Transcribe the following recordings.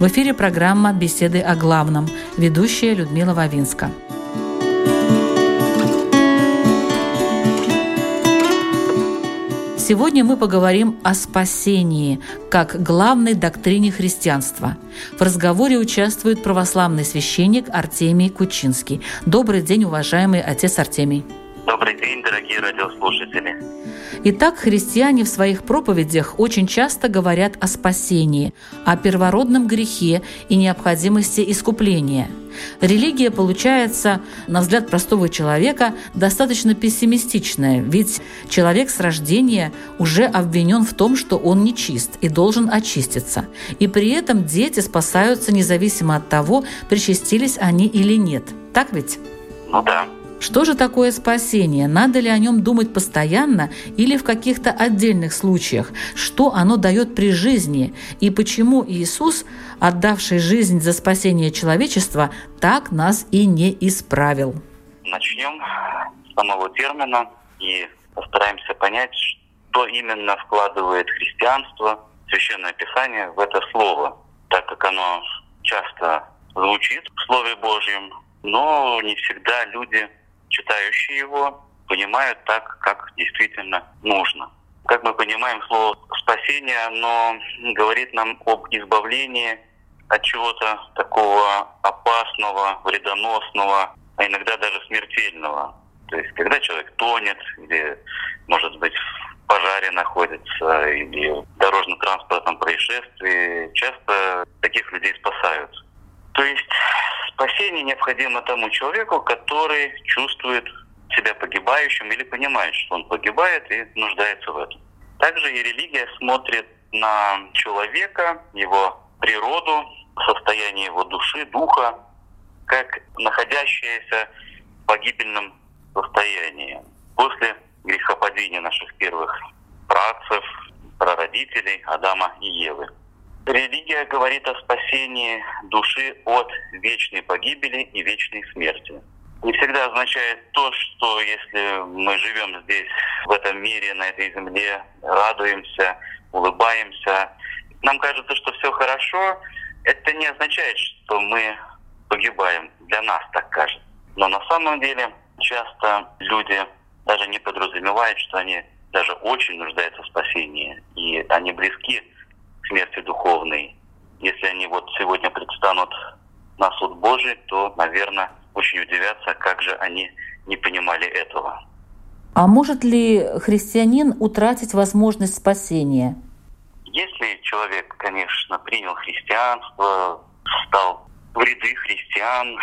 В эфире программа «Беседы о главном», ведущая Людмила Вавинска. Сегодня мы поговорим о спасении как главной доктрине христианства. В разговоре участвует православный священник Артемий Кучинский. Добрый день, уважаемый отец Артемий. Добрый день, дорогие радиослушатели. Итак, христиане в своих проповедях очень часто говорят о спасении, о первородном грехе и необходимости искупления. Религия получается, на взгляд простого человека, достаточно пессимистичная, ведь человек с рождения уже обвинен в том, что он нечист и должен очиститься. И при этом дети спасаются независимо от того, причастились они или нет. Так ведь? Ну да. Что же такое спасение? Надо ли о нем думать постоянно или в каких-то отдельных случаях? Что оно дает при жизни? И почему Иисус, отдавший жизнь за спасение человечества, так нас и не исправил? Начнем с самого термина и постараемся понять, что именно вкладывает христианство, Священное Писание в это слово, так как оно часто звучит в Слове Божьем, но не всегда люди читающие его понимают так, как действительно нужно. Как мы понимаем, слово «спасение», оно говорит нам об избавлении от чего-то такого опасного, вредоносного, а иногда даже смертельного. То есть, когда человек тонет, или, может быть, в пожаре находится, или в дорожно-транспортном происшествии, часто таких людей спасают. То есть спасение необходимо тому человеку, который чувствует себя погибающим или понимает, что он погибает и нуждается в этом. Также и религия смотрит на человека, его природу, состояние его души, духа, как находящееся в погибельном состоянии. После грехопадения наших первых працев, прародителей Адама и Евы – Религия говорит о спасении души от вечной погибели и вечной смерти. Не всегда означает то, что если мы живем здесь, в этом мире, на этой земле, радуемся, улыбаемся, нам кажется, что все хорошо, это не означает, что мы погибаем. Для нас так кажется. Но на самом деле часто люди даже не подразумевают, что они даже очень нуждаются в спасении, и они близки смерти духовной. Если они вот сегодня предстанут на суд Божий, то, наверное, очень удивятся, как же они не понимали этого. А может ли христианин утратить возможность спасения? Если человек, конечно, принял христианство, стал в ряды христиан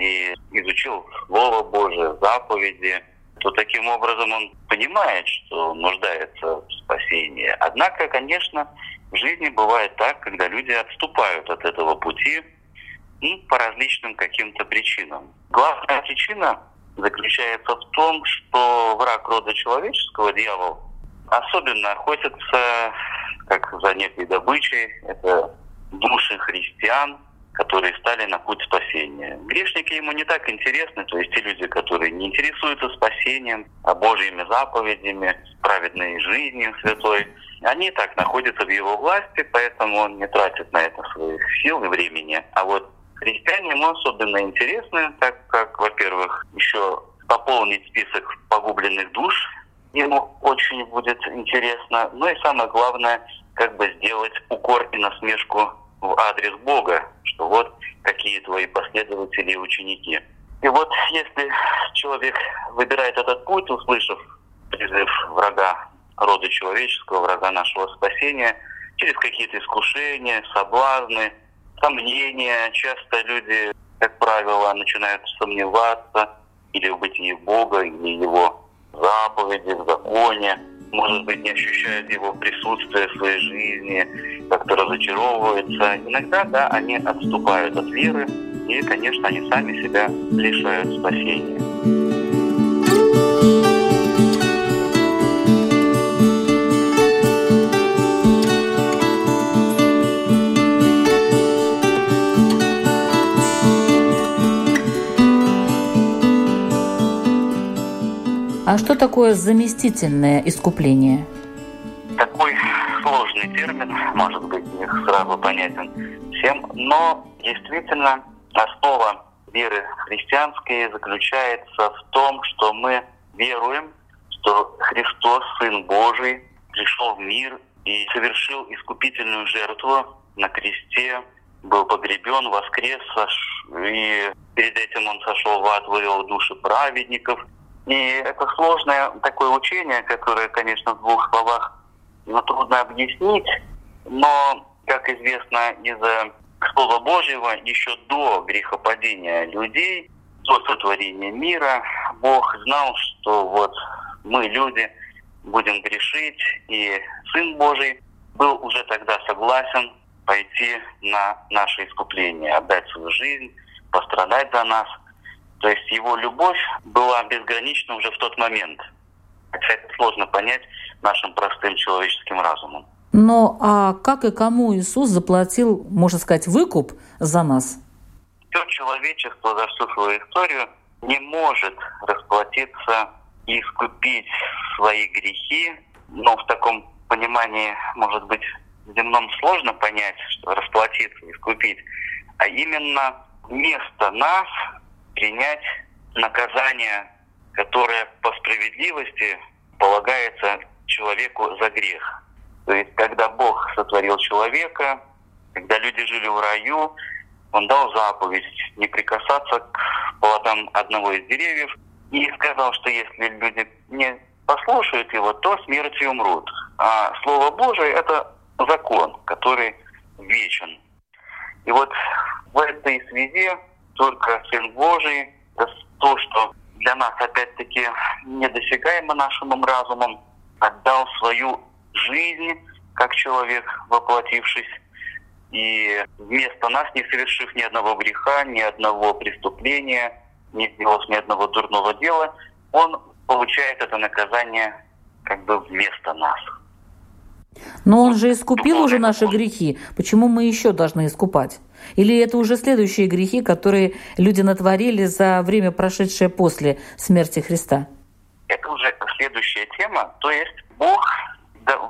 и изучил Слово Божие, заповеди, то таким образом он понимает, что нуждается в спасении. Однако, конечно, в жизни бывает так, когда люди отступают от этого пути и по различным каким-то причинам. Главная причина заключается в том, что враг рода человеческого, дьявол, особенно охотится как за некой добычей. Это души христиан, которые стали на путь спасения. Грешники ему не так интересны, то есть те люди, которые не интересуются спасением, а Божьими заповедями, праведной жизнью святой – они так находятся в его власти, поэтому он не тратит на это своих сил и времени. А вот христиане ему особенно интересны, так как, во-первых, еще пополнить список погубленных душ ему очень будет интересно. Ну и самое главное, как бы сделать укор и насмешку в адрес Бога, что вот какие твои последователи и ученики. И вот если человек выбирает этот путь, услышав призыв врага рода человеческого, врага нашего спасения, через какие-то искушения, соблазны, сомнения. Часто люди, как правило, начинают сомневаться или в бытии Бога, или Его заповеди, в законе, может быть, не ощущают Его присутствия в своей жизни, как-то разочаровываются. Иногда, да, они отступают от веры, и, конечно, они сами себя лишают спасения. А что такое заместительное искупление? Такой сложный термин, может быть, не сразу понятен всем, но действительно основа веры христианской заключается в том, что мы веруем, что Христос, Сын Божий, пришел в мир и совершил искупительную жертву на кресте, был погребен, воскрес, и перед этим он сошел в ад, вывел души праведников – и это сложное такое учение, которое, конечно, в двух словах но трудно объяснить, но, как известно из Слова Божьего, еще до грехопадения людей, до сотворения мира, Бог знал, что вот мы, люди, будем грешить, и Сын Божий был уже тогда согласен пойти на наше искупление, отдать свою жизнь, пострадать за нас – то есть его любовь была безгранична уже в тот момент. Хотя это сложно понять нашим простым человеческим разумом. Но а как и кому Иисус заплатил, можно сказать, выкуп за нас? Все человечество за всю свою историю не может расплатиться и искупить свои грехи. Но в таком понимании, может быть, земном сложно понять, что расплатиться, искупить. А именно вместо нас принять наказание, которое по справедливости полагается человеку за грех. То есть, когда Бог сотворил человека, когда люди жили в раю, Он дал заповедь не прикасаться к плодам одного из деревьев и сказал, что если люди не послушают его, то смертью умрут. А Слово Божие – это закон, который вечен. И вот в этой связи только Сын Божий, то, что для нас опять-таки недосягаемо нашим разумом, отдал свою жизнь как человек, воплотившись, и вместо нас, не совершив ни одного греха, ни одного преступления, не сделав ни одного дурного дела, он получает это наказание как бы вместо нас. Но он же искупил уже наши грехи. Почему мы еще должны искупать? Или это уже следующие грехи, которые люди натворили за время, прошедшее после смерти Христа? Это уже следующая тема. То есть Бог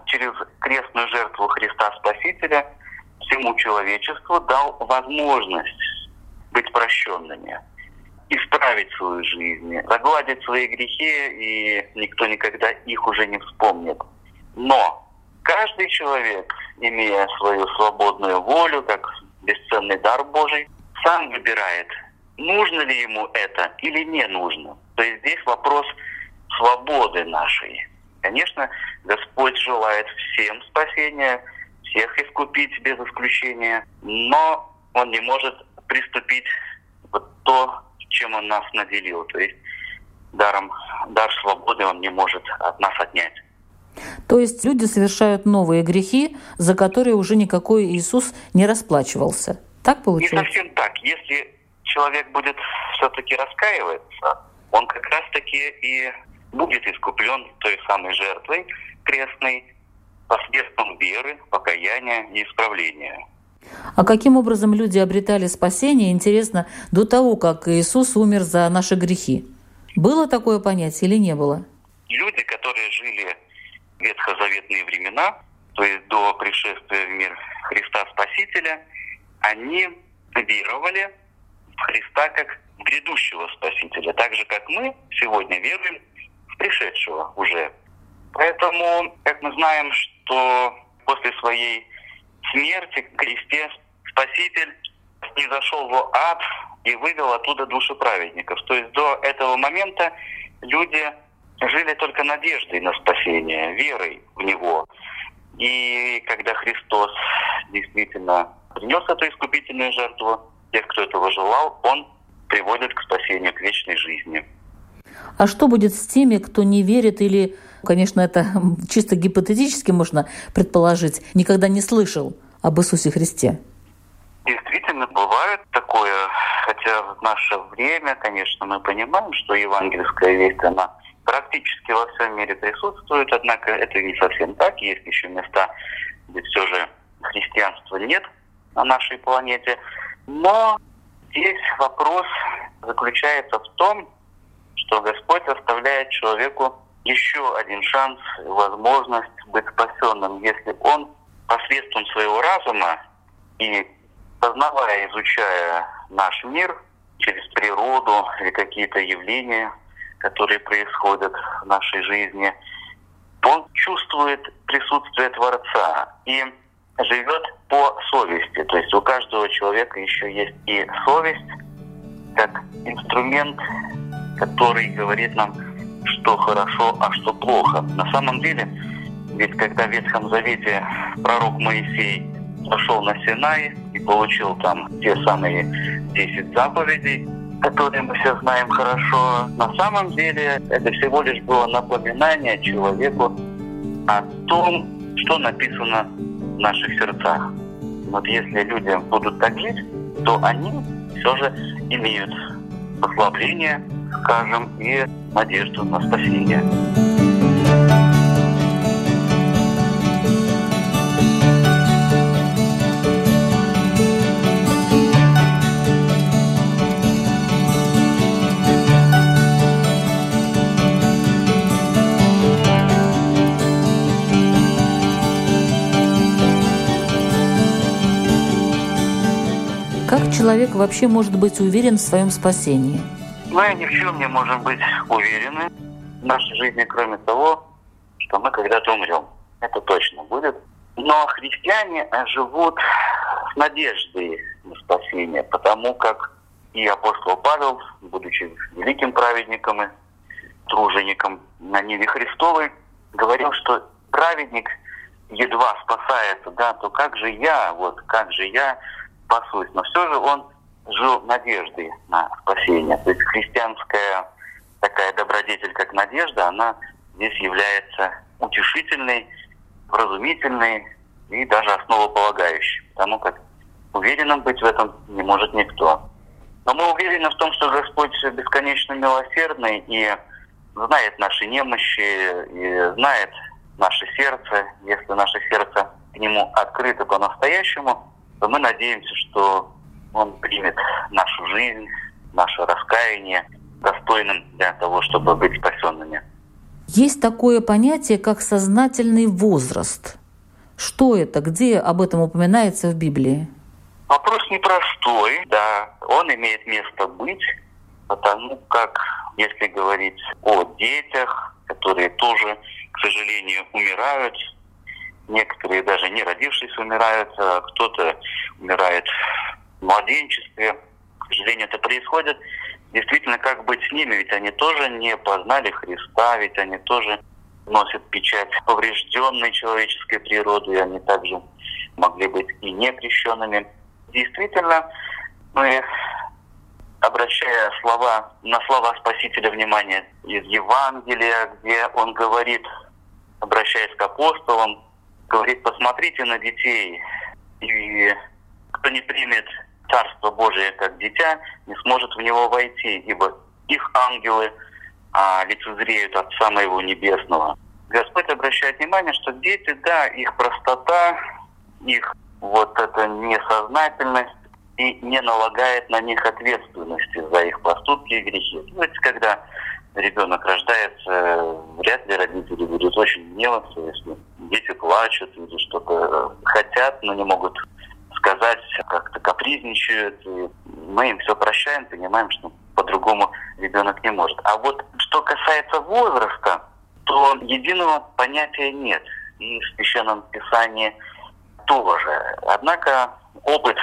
через крестную жертву Христа Спасителя всему человечеству дал возможность быть прощенными, исправить свою жизнь, загладить свои грехи, и никто никогда их уже не вспомнит. Но каждый человек, имея свою свободную волю, как бесценный дар Божий, сам выбирает, нужно ли ему это или не нужно. То есть здесь вопрос свободы нашей. Конечно, Господь желает всем спасения, всех искупить без исключения, но Он не может приступить вот то, чем Он нас наделил. То есть даром, дар свободы Он не может от нас отнять. То есть люди совершают новые грехи, за которые уже никакой Иисус не расплачивался. Так получается? Не совсем так. Если человек будет все-таки раскаиваться, он как раз-таки и будет искуплен той самой жертвой крестной посредством веры, покаяния и исправления. А каким образом люди обретали спасение, интересно, до того, как Иисус умер за наши грехи? Было такое понятие или не было? Люди, которые жили ветхозаветные времена, то есть до пришествия в мир Христа Спасителя, они веровали в Христа как грядущего Спасителя, так же, как мы сегодня веруем в пришедшего уже. Поэтому, как мы знаем, что после своей смерти в кресте Спаситель не зашел в ад и вывел оттуда души праведников. То есть до этого момента люди жили только надеждой на спасение, верой в Него. И когда Христос действительно принес эту искупительную жертву, тех, кто этого желал, Он приводит к спасению, к вечной жизни. А что будет с теми, кто не верит или, конечно, это чисто гипотетически можно предположить, никогда не слышал об Иисусе Христе? Действительно, бывает такое, хотя в наше время, конечно, мы понимаем, что евангельская весть, она практически во всем мире присутствует, однако это не совсем так. Есть еще места, где все же христианства нет на нашей планете. Но здесь вопрос заключается в том, что Господь оставляет человеку еще один шанс, возможность быть спасенным, если он посредством своего разума и познавая, изучая наш мир через природу или какие-то явления, которые происходят в нашей жизни, он чувствует присутствие Творца и живет по совести. То есть у каждого человека еще есть и совесть, как инструмент, который говорит нам, что хорошо, а что плохо. На самом деле, ведь когда в Ветхом Завете пророк Моисей пошел на Синай и получил там те самые 10 заповедей, которые мы все знаем хорошо, на самом деле это всего лишь было напоминание человеку о том, что написано в наших сердцах. Вот если люди будут так жить, то они все же имеют послабление, скажем, и надежду на спасение. Человек вообще может быть уверен в своем спасении? Мы ни в чем не можем быть уверены в нашей жизни, кроме того, что мы когда-то умрем. Это точно будет. Но христиане живут с надеждой на спасение, потому как и апостол Павел, будучи великим праведником и тружеником на Ниве Христовой, говорил, что праведник едва спасается, да, то как же я, вот как же я спасусь. Но все же он жил надеждой на спасение. То есть христианская такая добродетель, как надежда, она здесь является утешительной, вразумительной и даже основополагающей, потому как уверенным быть в этом не может никто. Но мы уверены в том, что Господь бесконечно милосердный и знает наши немощи, и знает наше сердце. Если наше сердце к Нему открыто по-настоящему, то мы надеемся, что он примет нашу жизнь, наше раскаяние достойным для того, чтобы быть спасенными. Есть такое понятие, как сознательный возраст. Что это? Где об этом упоминается в Библии? Вопрос непростой, да. Он имеет место быть, потому как, если говорить о детях, которые тоже, к сожалению, умирают, некоторые даже не родившись умирают, а кто-то умирает в младенчестве. К сожалению, это происходит. Действительно, как быть с ними? Ведь они тоже не познали Христа, ведь они тоже носят печать поврежденной человеческой природы, и они также могли быть и некрещенными. Действительно, мы, обращая слова, на слова Спасителя внимание из Евангелия, где он говорит, обращаясь к апостолам, говорит, посмотрите на детей, и кто не примет Царство Божие как дитя, не сможет в него войти, ибо их ангелы а, лицезреют Отца Моего Небесного. Господь обращает внимание, что дети, да, их простота, их вот эта несознательность и не налагает на них ответственности за их поступки и грехи. Есть, когда ребенок рождается, вряд ли родители будут очень гневаться, если дети плачут или что-то хотят, но не могут сказать, как-то капризничают. И мы им все прощаем, понимаем, что по-другому ребенок не может. А вот что касается возраста, то единого понятия нет. И в Священном Писании тоже. Однако опыт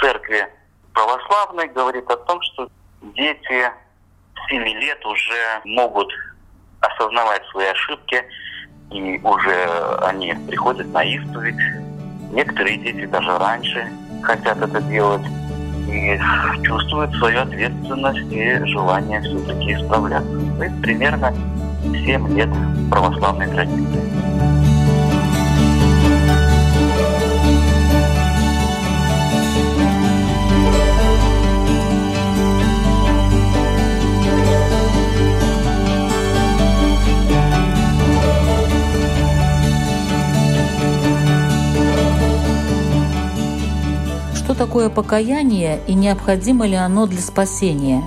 церкви православной говорит о том, что дети 7 лет уже могут осознавать свои ошибки, и уже они приходят на исповедь, Некоторые дети даже раньше хотят это делать и чувствуют свою ответственность и желание все-таки исправляться. Это примерно 7 лет православной традиции. Такое покаяние и необходимо ли оно для спасения?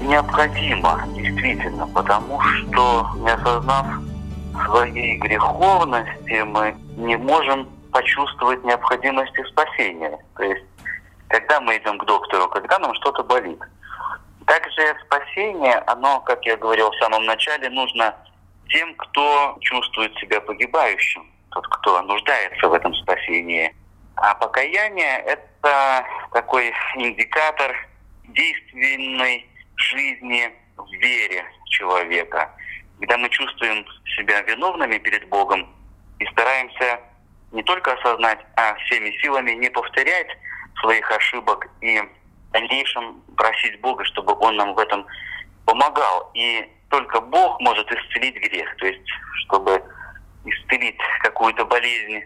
Необходимо, действительно, потому что, не осознав своей греховности, мы не можем почувствовать необходимости спасения. То есть, когда мы идем к доктору, когда нам что-то болит. Также спасение, оно, как я говорил в самом начале, нужно тем, кто чувствует себя погибающим, тот, кто нуждается в этом спасении. А покаяние – это такой индикатор действенной жизни в вере человека, когда мы чувствуем себя виновными перед Богом и стараемся не только осознать, а всеми силами не повторять своих ошибок и в дальнейшем просить Бога, чтобы Он нам в этом помогал. И только Бог может исцелить грех, то есть чтобы исцелить какую-то болезнь,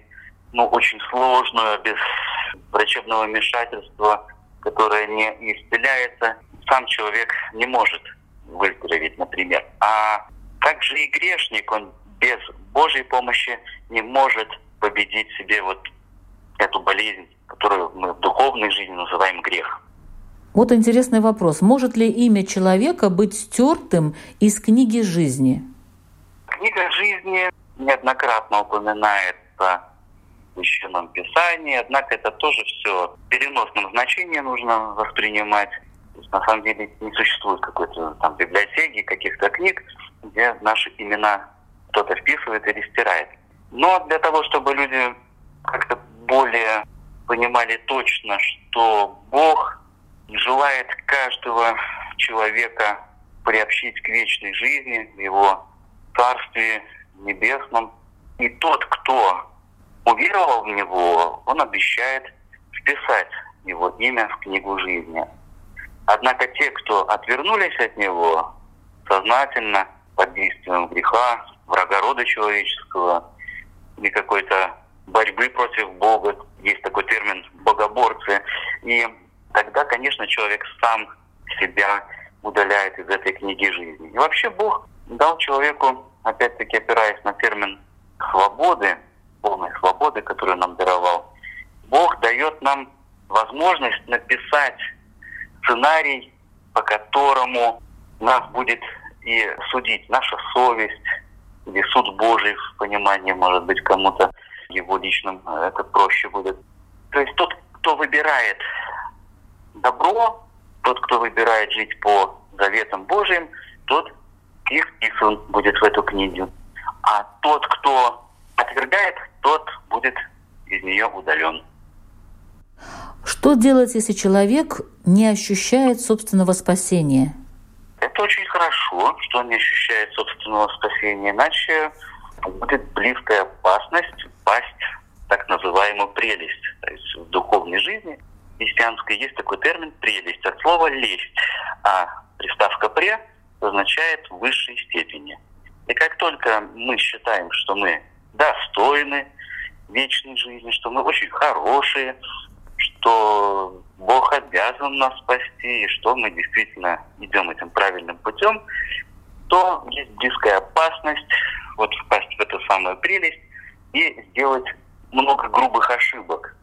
ну, очень сложную, без врачебного вмешательства, которая не исцеляется, сам человек не может выздороветь, например. А также и грешник, он без Божьей помощи не может победить себе вот эту болезнь, которую мы в духовной жизни называем грех. Вот интересный вопрос. Может ли имя человека быть стертым из книги жизни? Книга жизни неоднократно упоминается Священном Писании, однако это тоже все в переносном нужно воспринимать. То есть, на самом деле не существует какой-то там библиотеки, каких-то книг, где наши имена кто-то вписывает или стирает. Но для того, чтобы люди как-то более понимали точно, что Бог желает каждого человека приобщить к вечной жизни, в его Царстве Небесном. И тот, кто уверовал в Него, он обещает вписать его имя в книгу жизни. Однако те, кто отвернулись от Него, сознательно, под действием греха, врага рода человеческого, или какой-то борьбы против Бога, есть такой термин «богоборцы», и тогда, конечно, человек сам себя удаляет из этой книги жизни. И вообще Бог дал человеку, опять-таки опираясь на термин свободы, полной свободы, которую нам даровал, Бог дает нам возможность написать сценарий, по которому нас будет и судить наша совесть, или суд Божий в понимании, может быть, кому-то его личным это проще будет. То есть тот, кто выбирает добро, тот, кто выбирает жить по заветам Божьим, тот и вписан будет в эту книгу. А тот, кто отвергает, тот будет из нее удален. Что делать, если человек не ощущает собственного спасения? Это очень хорошо, что он не ощущает собственного спасения, иначе будет близкая опасность впасть в так называемую прелесть. То есть в духовной жизни христианской есть такой термин «прелесть» от слова «лесть», а приставка «пре» означает высшей степени. И как только мы считаем, что мы достойны вечной жизни, что мы очень хорошие, что Бог обязан нас спасти, и что мы действительно идем этим правильным путем, то есть близкая опасность вот впасть в эту самую прелесть и сделать много грубых ошибок.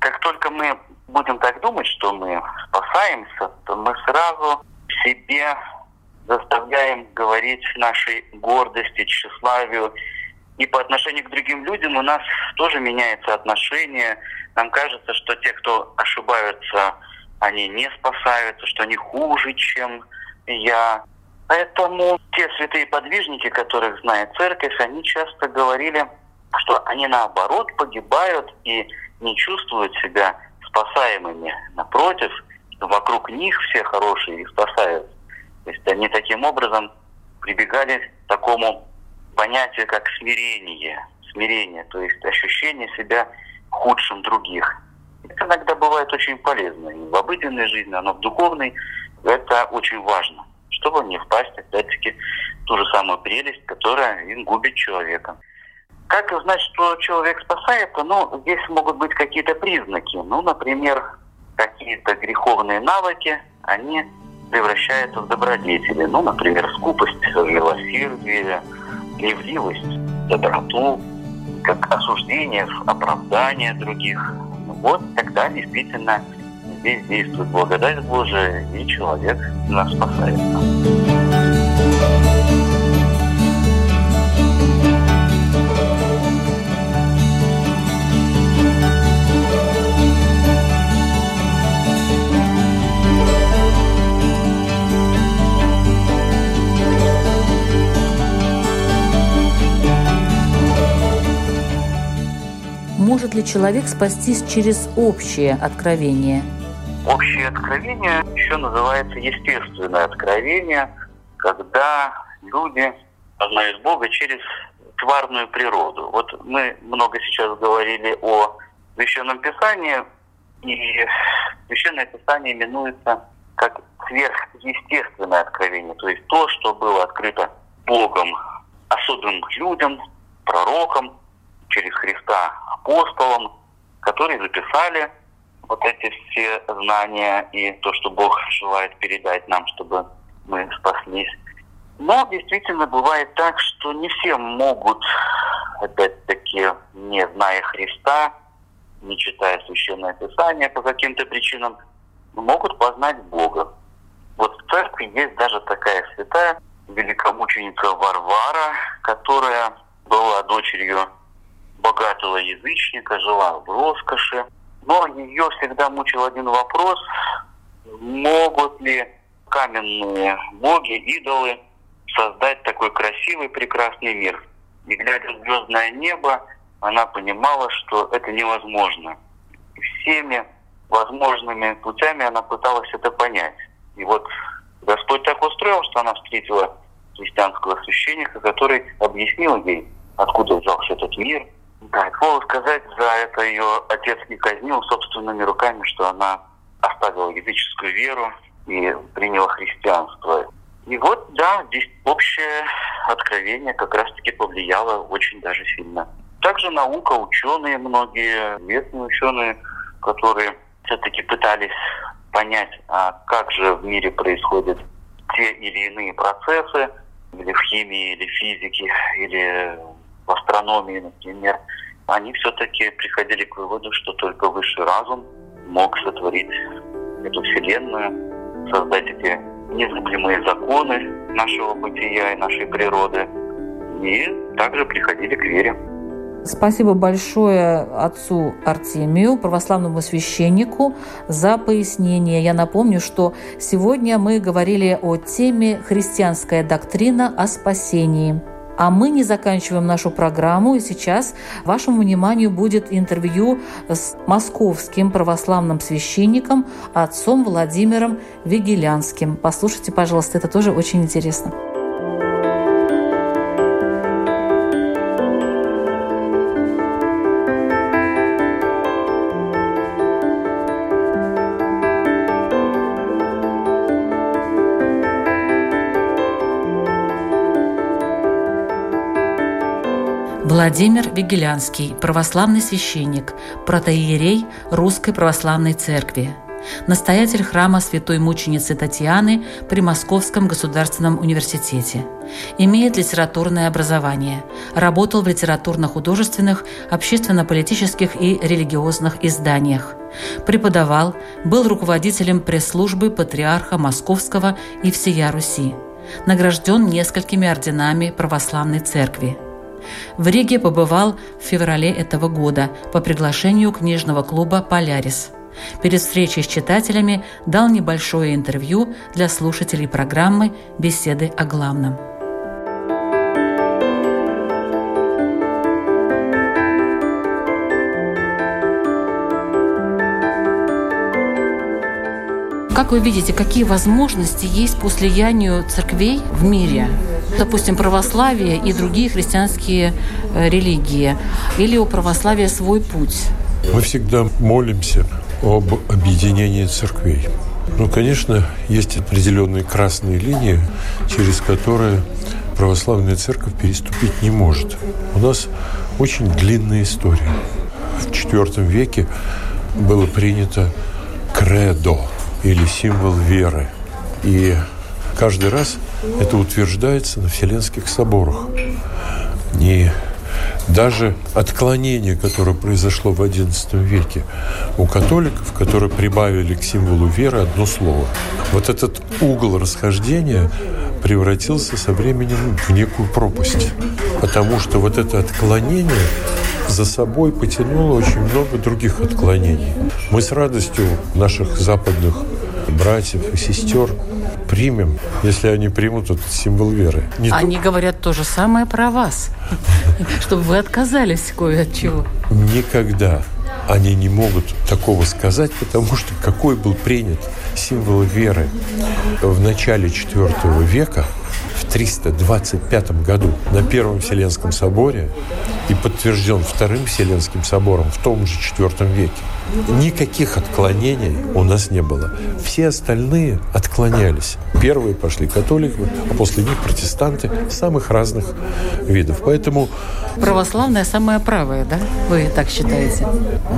Как только мы будем так думать, что мы спасаемся, то мы сразу себе заставляем говорить нашей гордости, тщеславию. И по отношению к другим людям у нас тоже меняется отношение. Нам кажется, что те, кто ошибаются, они не спасаются, что они хуже, чем я. Поэтому те святые подвижники, которых знает церковь, они часто говорили, что они наоборот погибают и не чувствуют себя спасаемыми. Напротив, вокруг них все хорошие и спасают. То есть они таким образом прибегали к такому понятию, как смирение. Смирение, то есть ощущение себя худшим других. Это иногда бывает очень полезно. И в обыденной жизни, но в духовной это очень важно, чтобы не впасть, опять-таки, в ту же самую прелесть, которая губит человека. Как узнать, что человек спасается? Ну, здесь могут быть какие-то признаки. Ну, например, какие-то греховные навыки, они превращаются в добродетели. Ну, например, скупость, милосердие, гневливость, доброту, как осуждение, оправдание других. Вот тогда действительно здесь действует благодать Божия, и человек нас спасается. Может ли человек спастись через общее откровение? Общее откровение еще называется естественное откровение, когда люди познают Бога через тварную природу. Вот мы много сейчас говорили о Священном Писании, и Священное Писание именуется как сверхъестественное откровение, то есть то, что было открыто Богом особым людям, пророкам, через Христа апостолам, которые записали вот эти все знания и то, что Бог желает передать нам, чтобы мы спаслись. Но действительно бывает так, что не все могут, опять-таки, не зная Христа, не читая Священное Писание по каким-то причинам, могут познать Бога. Вот в церкви есть даже такая святая великомученица Варвара, которая была дочерью богатого язычника, жила в роскоши. Но ее всегда мучил один вопрос, могут ли каменные боги, идолы создать такой красивый, прекрасный мир. И глядя в звездное небо, она понимала, что это невозможно. Всеми возможными путями она пыталась это понять. И вот Господь так устроил, что она встретила христианского священника, который объяснил ей, откуда взялся этот мир, да, к сказать, за это ее отец не казнил собственными руками, что она оставила языческую веру и приняла христианство. И вот, да, здесь общее откровение как раз-таки повлияло очень даже сильно. Также наука, ученые многие, местные ученые, которые все-таки пытались понять, а как же в мире происходят те или иные процессы, или в химии, или в физике, или астрономии, например, они все-таки приходили к выводу, что только высший разум мог сотворить эту Вселенную, создать эти незыблемые законы нашего бытия и нашей природы. И также приходили к вере. Спасибо большое отцу Артемию, православному священнику, за пояснение. Я напомню, что сегодня мы говорили о теме «Христианская доктрина о спасении». А мы не заканчиваем нашу программу, и сейчас вашему вниманию будет интервью с московским православным священником, отцом Владимиром Вигелянским. Послушайте, пожалуйста, это тоже очень интересно. Владимир Вигелянский, православный священник, протоиерей Русской Православной Церкви, настоятель храма святой мученицы Татьяны при Московском государственном университете. Имеет литературное образование. Работал в литературно-художественных, общественно-политических и религиозных изданиях. Преподавал, был руководителем пресс-службы патриарха Московского и всея Руси. Награжден несколькими орденами православной церкви. В Риге побывал в феврале этого года по приглашению книжного клуба «Полярис». Перед встречей с читателями дал небольшое интервью для слушателей программы «Беседы о главном». Как вы видите, какие возможности есть по слиянию церквей в мире? Допустим, православие и другие христианские э, религии. Или у православия свой путь? Мы всегда молимся об объединении церквей. Ну, конечно, есть определенные красные линии, через которые православная церковь переступить не может. У нас очень длинная история. В IV веке было принято кредо – или символ веры. И каждый раз это утверждается на Вселенских соборах. Не даже отклонение, которое произошло в XI веке у католиков, которые прибавили к символу веры одно слово. Вот этот угол расхождения превратился со временем в некую пропасть. Потому что вот это отклонение за собой потянуло очень много других отклонений. Мы с радостью наших западных братьев и сестер примем, если они примут этот символ веры. Не они то... говорят то же самое про вас, чтобы вы отказались кое от чего. Никогда они не могут такого сказать, потому что какой был принят символ веры в начале IV века, в 325 году на Первом Вселенском соборе и подтвержден Вторым Вселенским собором в том же IV веке. Никаких отклонений у нас не было. Все остальные отклонялись. Первые пошли католики, а после них протестанты самых разных видов. Поэтому... Православная самая правая, да? Вы так считаете?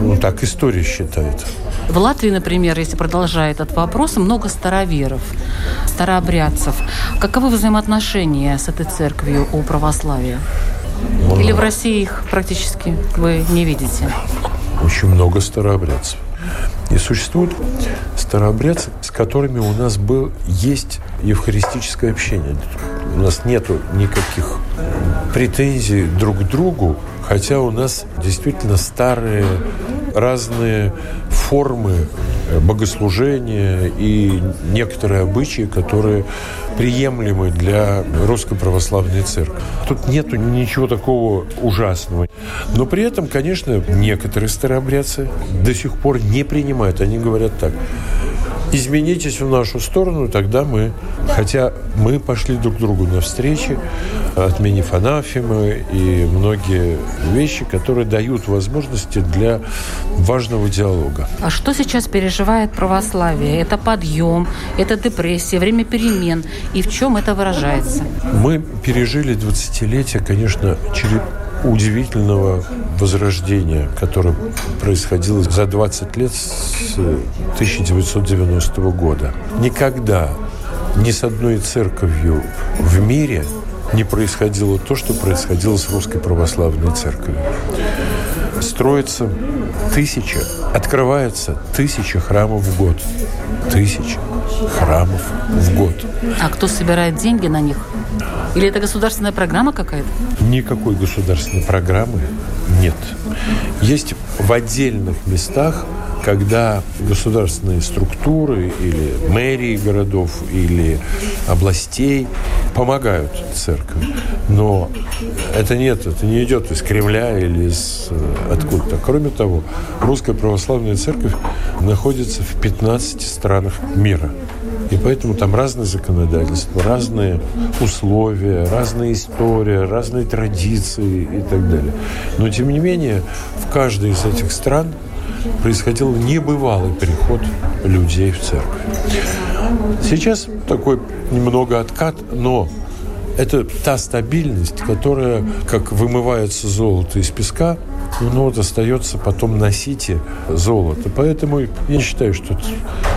Ну, так история считает. В Латвии, например, если продолжает этот вопрос, много староверов, старообрядцев. Каковы взаимоотношения с этой церковью у православия? Или в России их практически вы не видите? Очень много старообрядцев. И существуют старообрядцы, с которыми у нас был, есть евхаристическое общение. У нас нет никаких претензий друг к другу, хотя у нас действительно старые разные формы богослужения и некоторые обычаи, которые приемлемы для Русской Православной Церкви. Тут нет ничего такого ужасного. Но при этом, конечно, некоторые старообрядцы до сих пор не принимают. Они говорят так изменитесь в нашу сторону, тогда мы, хотя мы пошли друг другу навстречу, отменив анафемы и многие вещи, которые дают возможности для важного диалога. А что сейчас переживает православие? Это подъем, это депрессия, время перемен. И в чем это выражается? Мы пережили 20-летие, конечно, через удивительного возрождения, которое происходило за 20 лет с 1990 года. Никогда ни с одной церковью в мире не происходило то, что происходило с Русской Православной Церковью. Строится тысяча, открывается тысяча храмов в год. Тысяча храмов в год. А кто собирает деньги на них? Или это государственная программа какая-то? Никакой государственной программы нет. Есть в отдельных местах когда государственные структуры или мэрии городов или областей помогают церкви. Но это нет, это не идет из Кремля или из э, откуда-то. Кроме того, Русская Православная Церковь находится в 15 странах мира. И поэтому там разные законодательства, разные условия, разная история, разные традиции и так далее. Но, тем не менее, в каждой из этих стран происходил небывалый переход людей в церковь. Сейчас такой немного откат, но это та стабильность, которая, как вымывается золото из песка, но вот остается потом на золото. Поэтому я не считаю, что это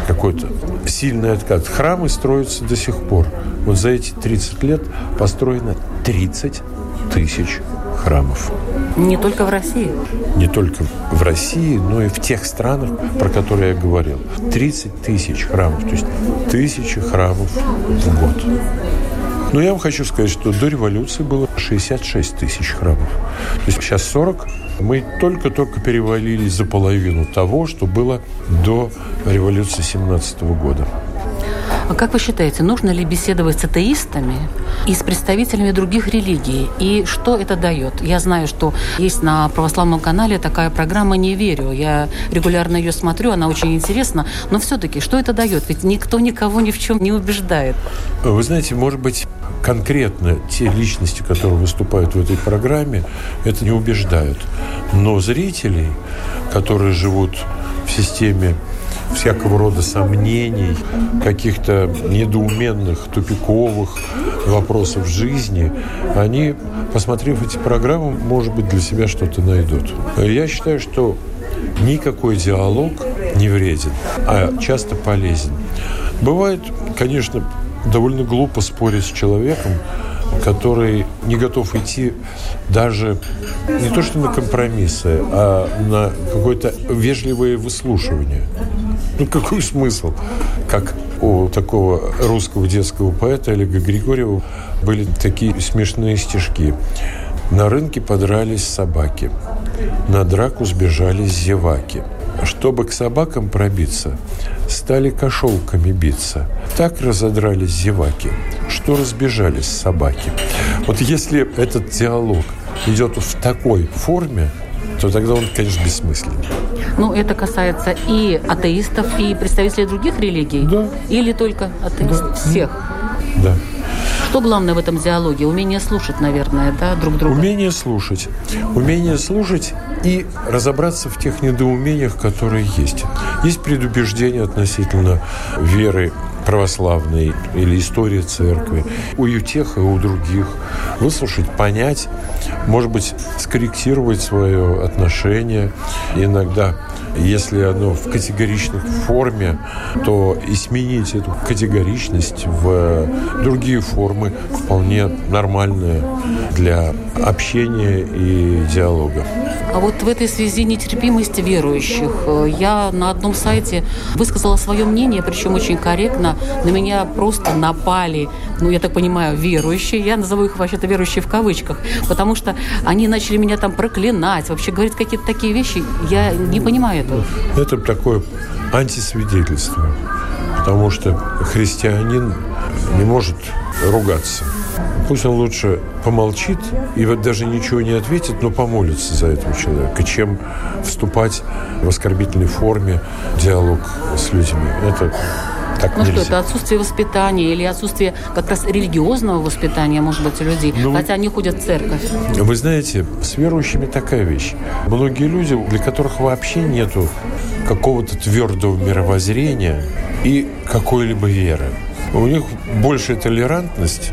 какой-то сильный откат. Храмы строятся до сих пор. Вот за эти 30 лет построено 30 тысяч храмов. Не только в России? Не только в России, но и в тех странах, про которые я говорил. 30 тысяч храмов, то есть тысячи храмов в год. Но я вам хочу сказать, что до революции было 66 тысяч храмов. То есть сейчас 40. Мы только-только перевалились за половину того, что было до революции 17 года. А как вы считаете, нужно ли беседовать с атеистами и с представителями других религий? И что это дает? Я знаю, что есть на православном канале такая программа «Не верю». Я регулярно ее смотрю, она очень интересна. Но все-таки, что это дает? Ведь никто никого ни в чем не убеждает. Вы знаете, может быть, конкретно те личности, которые выступают в этой программе, это не убеждают. Но зрителей, которые живут в системе всякого рода сомнений, каких-то недоуменных, тупиковых вопросов жизни, они, посмотрев эти программы, может быть, для себя что-то найдут. Я считаю, что никакой диалог не вреден, а часто полезен. Бывает, конечно, довольно глупо спорить с человеком, который не готов идти даже не то что на компромиссы, а на какое-то вежливое выслушивание. Ну, какой смысл? Как у такого русского детского поэта Олега Григорьева были такие смешные стишки. На рынке подрались собаки, на драку сбежались зеваки. Чтобы к собакам пробиться, стали кошелками биться. Так разодрались зеваки, что разбежались собаки. Вот если этот диалог идет в такой форме, то тогда он, конечно, бессмысленный. Ну, это касается и атеистов, и представителей других религий? Да. Или только атеистов? Да. Всех? Да. Что главное в этом диалоге? Умение слушать, наверное, да, друг друга? Умение слушать. Умение слушать и разобраться в тех недоумениях, которые есть. Есть предубеждения относительно веры православной или истории церкви. У тех и у других. Выслушать, понять, может быть, скорректировать свое отношение. Иногда если оно в категоричной форме, то и сменить эту категоричность в другие формы вполне нормальные для общения и диалога. А вот в этой связи нетерпимость верующих. Я на одном сайте высказала свое мнение, причем очень корректно. На меня просто напали, ну, я так понимаю, верующие. Я назову их вообще-то верующие в кавычках, потому что они начали меня там проклинать, вообще говорить какие-то такие вещи. Я не понимаю. Это такое антисвидетельство, потому что христианин не может ругаться. Пусть он лучше помолчит и вот даже ничего не ответит, но помолится за этого человека, чем вступать в оскорбительной форме диалог с людьми. Это так ну нельзя. что, это отсутствие воспитания или отсутствие как раз религиозного воспитания, может быть, у людей, Ну, хотя они ходят в церковь. Вы знаете, с верующими такая вещь. Многие люди, для которых вообще нету какого-то твердого мировоззрения и какой-либо веры. У них большая толерантность,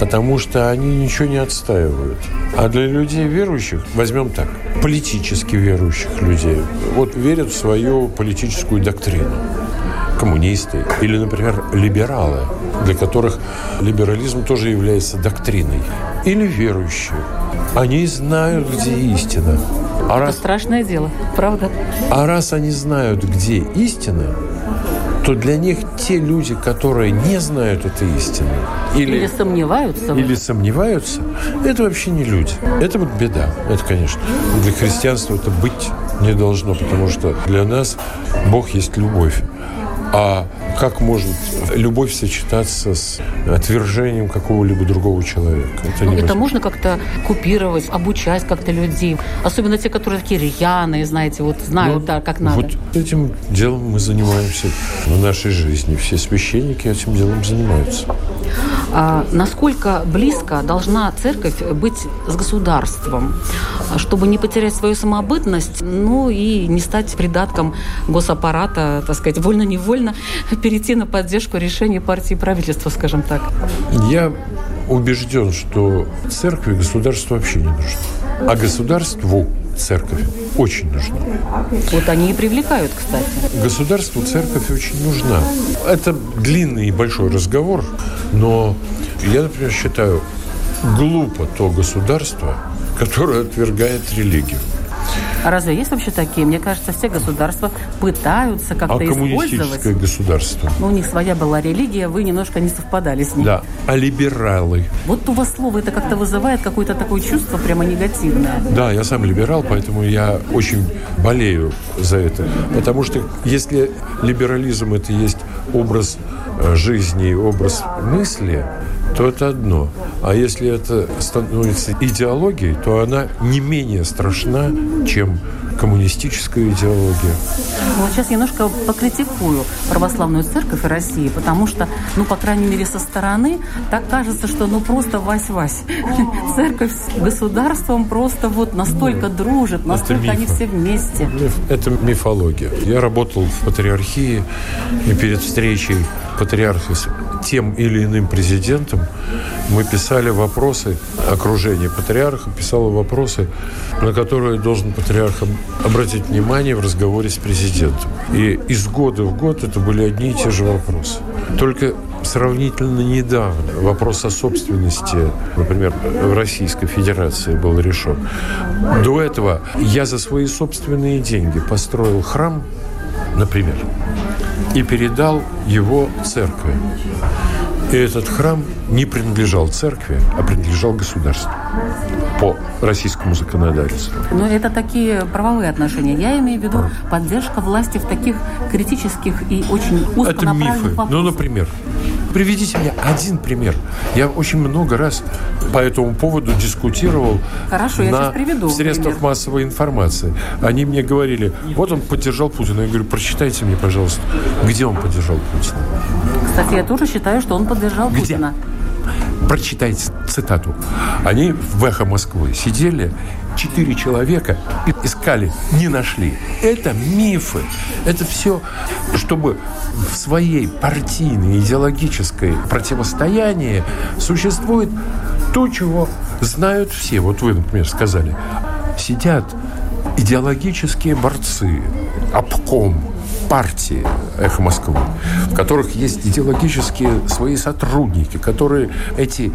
потому что они ничего не отстаивают. А для людей верующих, возьмем так, политически верующих людей, вот верят в свою политическую доктрину коммунисты или, например, либералы, для которых либерализм тоже является доктриной, или верующие. Они знают, где истина. А Это раз, страшное дело, правда? а раз они знают, где истина, то для них те люди, которые не знают этой истины, или, Или сомневаются. или сомневаются, это вообще не люди. Это вот беда. Это, конечно, для христианства это быть не должно, потому что для нас Бог есть любовь. А как может любовь сочетаться с отвержением какого-либо другого человека? Это Ну, это можно как-то купировать, обучать как-то людей. Особенно те, которые такие рьяные, знаете, вот знают, Ну, да, как надо. Вот этим делом мы занимаемся в нашей жизни. Все священники этим делом занимаются. А насколько близко должна церковь быть с государством, чтобы не потерять свою самобытность, ну и не стать придатком госаппарата, так сказать, вольно-невольно перейти на поддержку решений партии и правительства, скажем так. Я убежден, что церкви государство вообще не нужно. А государству церковь очень нужна. Вот они и привлекают, кстати. Государству церковь очень нужна. Это длинный и большой разговор, но я, например, считаю, глупо то государство, которое отвергает религию. А разве есть вообще такие? Мне кажется, все государства пытаются А как-то коммунистическое использовать. государство? Ну, у них своя была религия, вы немножко не совпадали с ней. Да. А либералы? Вот у вас слово это как-то вызывает какое-то такое чувство прямо негативное. Да, я сам либерал, поэтому я очень болею за это. Потому что если либерализм это есть образ э, жизни, образ мысли, то это одно. А если это становится идеологией, то она не менее страшна, чем коммунистическая идеология. Ну, Вот сейчас немножко покритикую православную церковь России, потому что, ну, по крайней мере, со стороны так кажется, что ну просто вась-вась. Церковь с государством просто вот настолько дружит, настолько они все вместе. Это мифология. Я работал в патриархии, и перед встречей патриарха с тем или иным президентом, мы писали вопросы, окружение патриарха писало вопросы, на которые должен патриарх обратить внимание в разговоре с президентом. И из года в год это были одни и те же вопросы. Только сравнительно недавно вопрос о собственности, например, в Российской Федерации был решен. До этого я за свои собственные деньги построил храм, например, и передал его церкви. И этот храм не принадлежал церкви, а принадлежал государству по российскому законодательству. Но это такие правовые отношения. Я имею в виду поддержка власти в таких критических и очень Это мифы. Вопросах. Ну, например, приведите мне один пример. Я очень много раз по этому поводу дискутировал Хорошо, я на приведу, средствах пример. массовой информации. Они мне говорили, вот он поддержал Путина. Я говорю, прочитайте мне, пожалуйста, где он поддержал Путина. Кстати, я тоже считаю, что он поддержал где? Путина. Прочитайте цитату. Они в «Эхо Москвы» сидели четыре человека искали, не нашли. Это мифы. Это все, чтобы в своей партийной идеологической противостоянии существует то, чего знают все. Вот вы, например, сказали. Сидят идеологические борцы, обком, партии «Эхо Москвы», в которых есть идеологические свои сотрудники, которые эти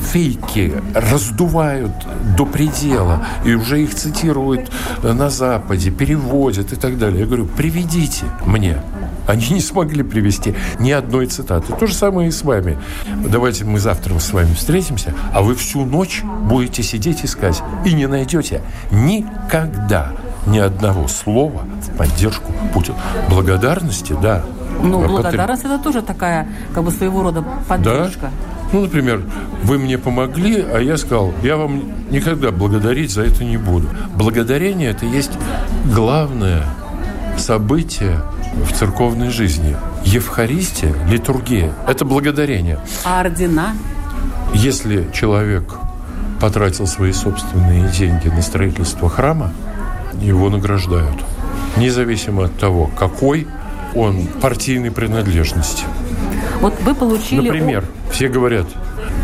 фейки раздувают до предела, и уже их цитируют на Западе, переводят и так далее. Я говорю, приведите мне. Они не смогли привести ни одной цитаты. То же самое и с вами. Давайте мы завтра с вами встретимся, а вы всю ночь будете сидеть искать и не найдете никогда ни одного слова в поддержку Путина. Благодарности, да. Ну, благодарность это тоже такая, как бы своего рода поддержка. Да? Ну, например, вы мне помогли, а я сказал, я вам никогда благодарить за это не буду. Благодарение – это есть главное событие в церковной жизни. Евхаристия, литургия – это благодарение. А ордена? Если человек потратил свои собственные деньги на строительство храма, его награждают. Независимо от того, какой он партийной принадлежности. Вот вы получили... Например, все говорят,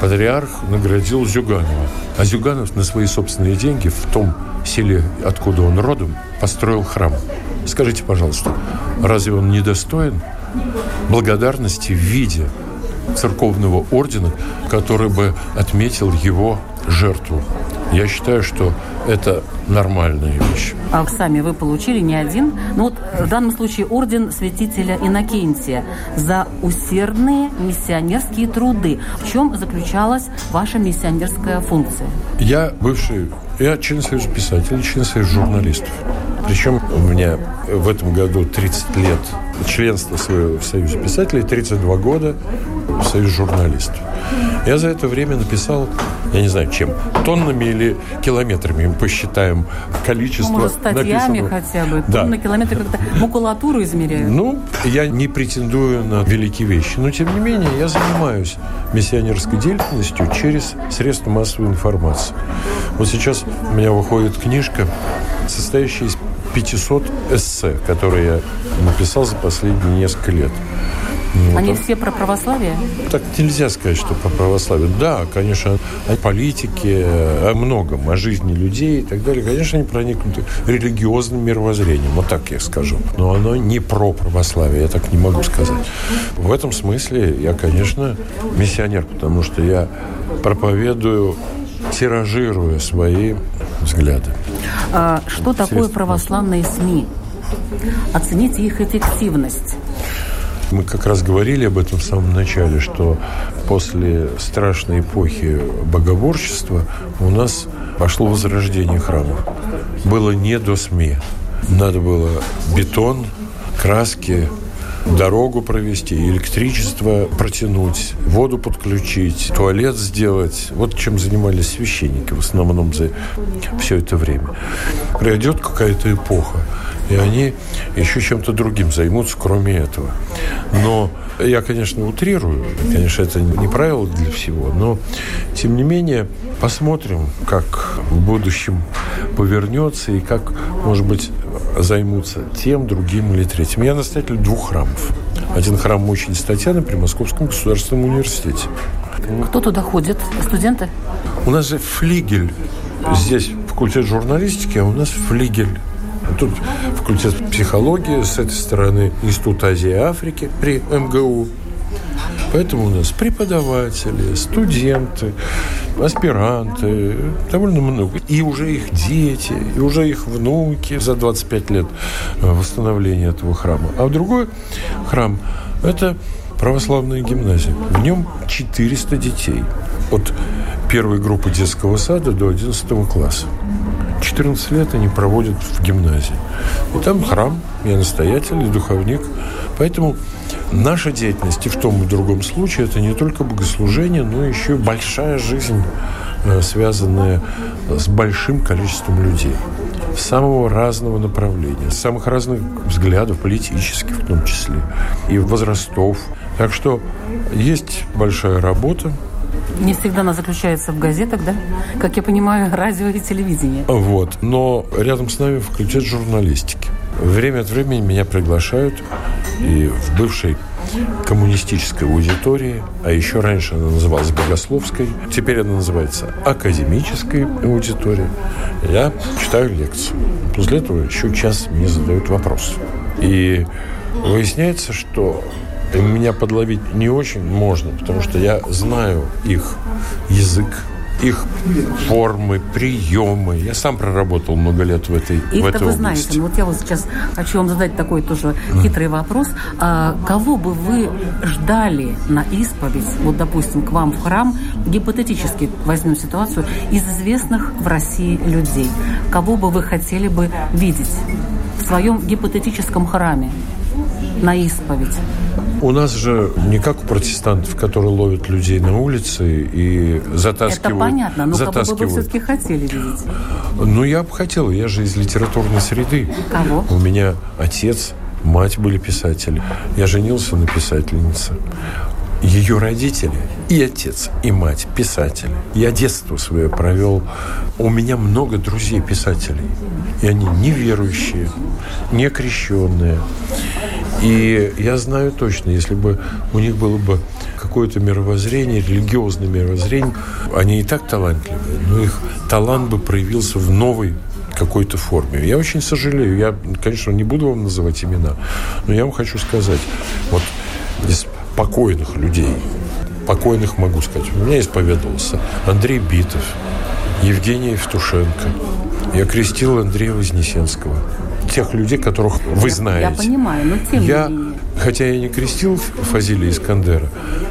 патриарх наградил Зюганова. А Зюганов на свои собственные деньги в том селе, откуда он родом, построил храм. Скажите, пожалуйста, разве он не достоин благодарности в виде церковного ордена, который бы отметил его жертву? Я считаю, что это нормальная вещь. А сами вы получили не один, ну вот в данном случае орден святителя Иннокентия за усердные миссионерские труды. В чем заключалась ваша миссионерская функция? Я бывший, я член Союза писателей, член Союза журналистов. Причем у меня в этом году 30 лет членства своего в Союзе писателей, 32 года в Союзе журналистов. Я за это время написал, я не знаю, чем, тоннами или километрами мы посчитаем количество Может, статьями написанного. хотя бы, да. тонны, километры, как-то макулатуру измеряют. Ну, я не претендую на великие вещи, но, тем не менее, я занимаюсь миссионерской деятельностью через средства массовой информации. Вот сейчас у меня выходит книжка, состоящая из 500 эссе, которые я написал за последние несколько лет. Вот. Они все про православие? Так нельзя сказать, что про православие. Да, конечно, о политике, о многом, о жизни людей и так далее. Конечно, они проникнуты религиозным мировоззрением, вот так я скажу. Но оно не про православие, я так не могу сказать. В этом смысле я, конечно, миссионер, потому что я проповедую тиражируя свои взгляды. А, что такое православные СМИ? Оцените их эффективность. Мы как раз говорили об этом в самом начале, что после страшной эпохи богоборчества у нас пошло возрождение храмов. Было не до СМИ. Надо было бетон, краски, дорогу провести, электричество протянуть, воду подключить, туалет сделать. Вот чем занимались священники в основном за все это время. Придет какая-то эпоха, и они еще чем-то другим займутся, кроме этого. Но я, конечно, утрирую, конечно, это не правило для всего, но, тем не менее, посмотрим, как в будущем повернется и как, может быть, займутся тем, другим или третьим. Я настоятель двух храмов. Один храм мученицы Татьяны при Московском государственном университете. Кто туда ходит? Студенты? У нас же флигель. Здесь факультет журналистики, а у нас флигель. Тут факультет психологии, с этой стороны Институт Азии и Африки при МГУ. Поэтому у нас преподаватели, студенты, аспиранты, довольно много. И уже их дети, и уже их внуки за 25 лет восстановления этого храма. А другой храм – это православная гимназия. В нем 400 детей. От первой группы детского сада до 11 класса. 14 лет они проводят в гимназии. И там храм, я настоятель, и духовник. Поэтому наша деятельность и в том и в другом случае это не только богослужение, но еще и большая жизнь, э, связанная с большим количеством людей самого разного направления, самых разных взглядов, политических в том числе, и возрастов. Так что есть большая работа, не всегда она заключается в газетах, да? Как я понимаю, радио и телевидение. Вот. Но рядом с нами факультет журналистики. Время от времени меня приглашают и в бывшей коммунистической аудитории, а еще раньше она называлась богословской, теперь она называется академической аудиторией. Я читаю лекцию. После этого еще час мне задают вопрос. И выясняется, что меня подловить не очень можно, потому что я знаю их язык, их формы, приемы. Я сам проработал много лет в этой, Их в этой вы области. знаете. Ну, вот я вот сейчас хочу вам задать такой тоже хитрый вопрос. А кого бы вы ждали на исповедь, вот, допустим, к вам в храм, гипотетически возьмем ситуацию, из известных в России людей? Кого бы вы хотели бы видеть в своем гипотетическом храме на исповедь? У нас же не как у протестантов, которые ловят людей на улице и затаскивают. Это понятно, но кого бы вы затаскивают. все-таки хотели видеть? Ну, я бы хотел. Я же из литературной среды. Кого? У меня отец, мать были писатели. Я женился на писательнице. Ее родители, и отец, и мать писатели. Я детство свое провел. У меня много друзей писателей. И они неверующие, не крещенные. И я знаю точно, если бы у них было бы какое-то мировоззрение, религиозное мировоззрение, они и так талантливые, но их талант бы проявился в новой какой-то форме. Я очень сожалею. Я, конечно, не буду вам называть имена, но я вам хочу сказать, вот из покойных людей, покойных могу сказать, у меня исповедовался Андрей Битов, Евгений Евтушенко. Я крестил Андрея Вознесенского. Тех людей, которых вы знаете. Я понимаю, но тем Я, не менее. Хотя я не крестил Фазилия Искандера,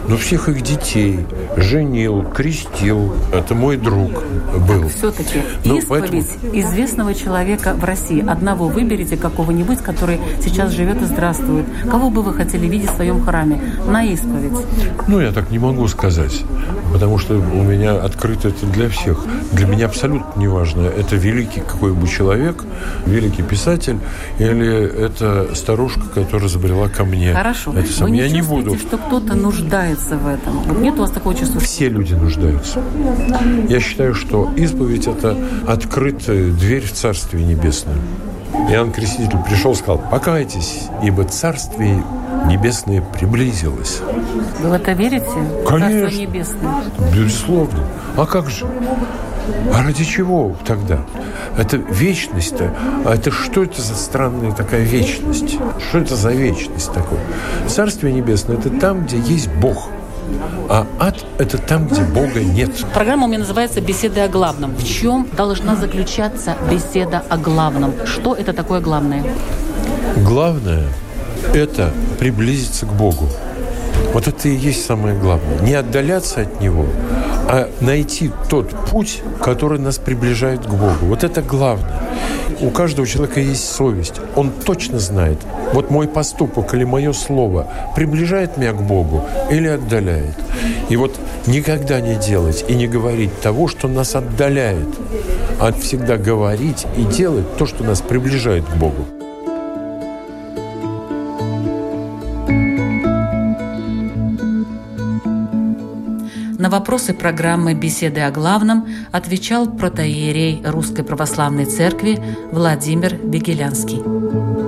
но всех их детей женил, крестил. Это мой друг был. Все-таки Ну, исповедь известного человека в России. Одного выберите какого-нибудь, который сейчас живет и здравствует. Кого бы вы хотели видеть в своем храме на исповедь? Ну, я так не могу сказать, потому что у меня открыто это для всех. Для меня абсолютно не важно, это великий какой-нибудь человек, великий писатель, или это старушка, которая забрела ко мне. Хорошо. Это Вы самое. не я не буду. что кто-то нуждается в этом? Вот нет у вас такого чувства? Все люди нуждаются. Я считаю, что исповедь – это открытая дверь в Царствие Небесное. Иоанн Креститель пришел и сказал, покайтесь, ибо Царствие Небесное приблизилось. Вы в это верите? Конечно. Царство небесное. Безусловно. А как же? А ради чего тогда? Это вечность-то. А это что это за странная такая вечность? Что это за вечность такое? Царствие Небесное – это там, где есть Бог. А ад – это там, где Бога нет. Программа у меня называется «Беседы о главном». В чем должна заключаться беседа о главном? Что это такое главное? Главное – это приблизиться к Богу. Вот это и есть самое главное. Не отдаляться от Него, а найти тот путь, который нас приближает к Богу. Вот это главное. У каждого человека есть совесть. Он точно знает, вот мой поступок или мое слово приближает меня к Богу или отдаляет. И вот никогда не делать и не говорить того, что нас отдаляет, а всегда говорить и делать то, что нас приближает к Богу. Вопросы программы «Беседы о главном» отвечал протоиерей Русской Православной Церкви Владимир Бегелянский.